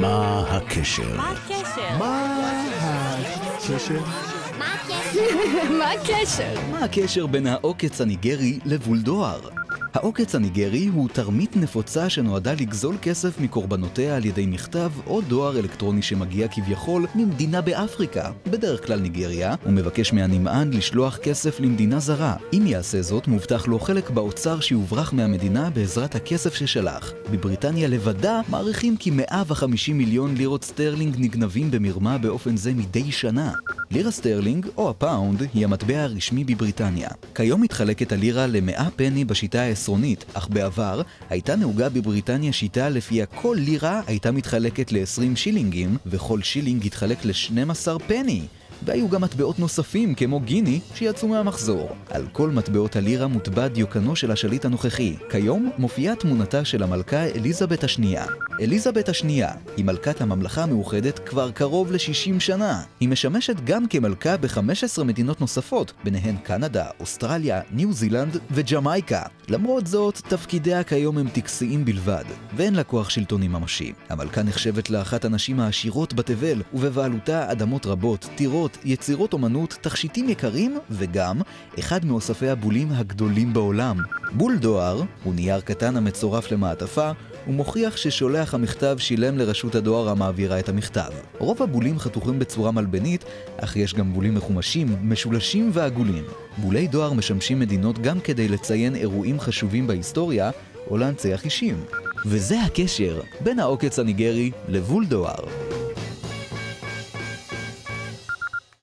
מה הקשר? מה הקשר? מה הקשר? מה הקשר? מה הקשר בין העוקץ הניגרי לבול דואר? העוקץ הניגרי הוא תרמית נפוצה שנועדה לגזול כסף מקורבנותיה על ידי מכתב או דואר אלקטרוני שמגיע כביכול ממדינה באפריקה, בדרך כלל ניגריה, ומבקש מהנמען לשלוח כסף למדינה זרה. אם יעשה זאת, מובטח לו חלק באוצר שיוברח מהמדינה בעזרת הכסף ששלח. בבריטניה לבדה מעריכים כי 150 מיליון לירות סטרלינג נגנבים במרמה באופן זה מדי שנה. לירה סטרלינג, או הפאונד, היא המטבע הרשמי בבריטניה. כיום מתחלקת הלירה ל-100 פני בשיטה העשרונית, אך בעבר הייתה נהוגה בבריטניה שיטה לפיה כל לירה הייתה מתחלקת ל-20 שילינגים, וכל שילינג התחלק ל-12 פני. והיו גם מטבעות נוספים כמו גיני שיצאו מהמחזור. על כל מטבעות הלירה מוטבע דיוקנו של השליט הנוכחי. כיום מופיעה תמונתה של המלכה אליזבת השנייה. אליזבת השנייה היא מלכת הממלכה המאוחדת כבר קרוב ל-60 שנה. היא משמשת גם כמלכה ב-15 מדינות נוספות, ביניהן קנדה, אוסטרליה, ניו זילנד וג'מייקה. למרות זאת, תפקידיה כיום הם טקסיים בלבד, ואין לה כוח שלטוני ממשי. המלכה נחשבת לאחת הנשים העשירות בתבל, ובבעלותה אדמות רבות, טירות, יצירות אומנות, תכשיטים יקרים, וגם אחד מאוספי הבולים הגדולים בעולם. בול דואר הוא נייר קטן המצורף למעטפה, ומוכיח ששולח המכתב שילם לרשות הדואר המעבירה את המכתב. רוב הבולים חתוכים בצורה מלבנית, אך יש גם בולים מחומשים, משולשים ועגולים. בולי דואר משמשים מדינות גם כדי לציין אירועים חשובים בהיסטוריה, או להנציח אישים. וזה הקשר בין העוקץ הניגרי לבול דואר.